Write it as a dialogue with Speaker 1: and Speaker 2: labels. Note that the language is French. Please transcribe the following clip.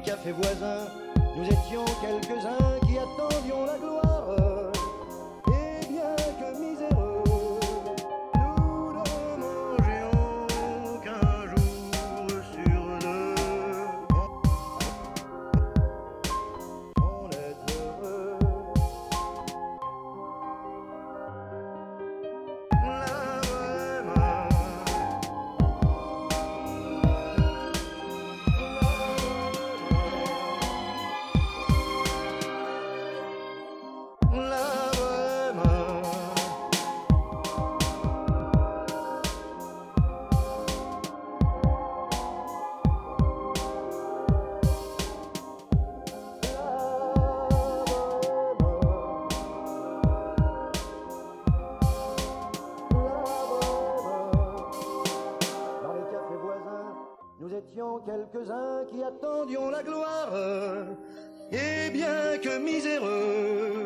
Speaker 1: café voisin, nous étions quelques-uns qui attendions la gloire. Quelques-uns qui attendions la gloire. Et bien que miséreux,